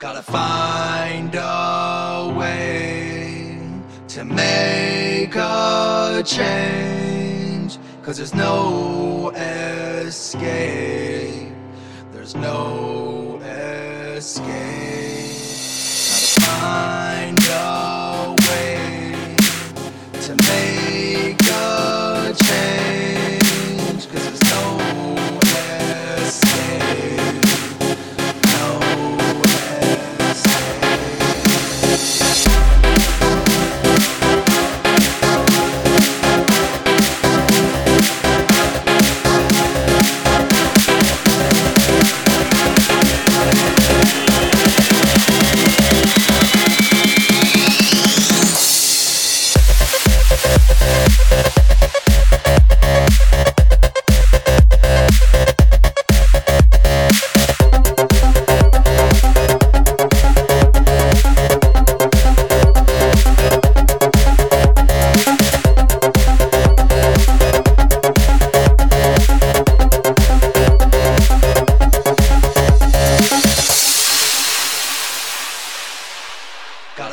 Gotta find a way to make a change. Cause there's no escape. There's no escape.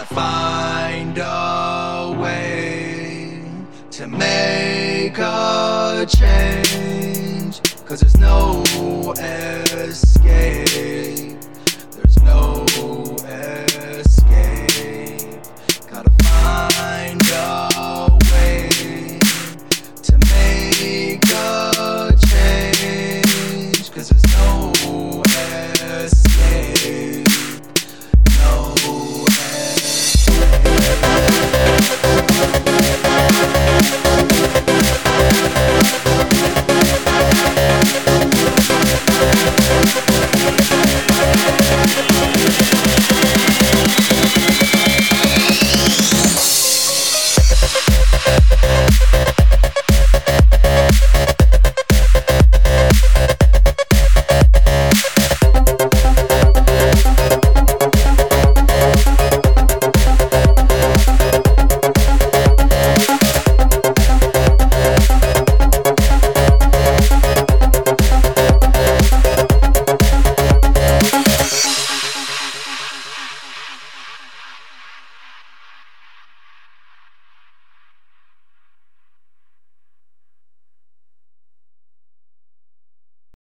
find a way to make a change, cause there's no escape.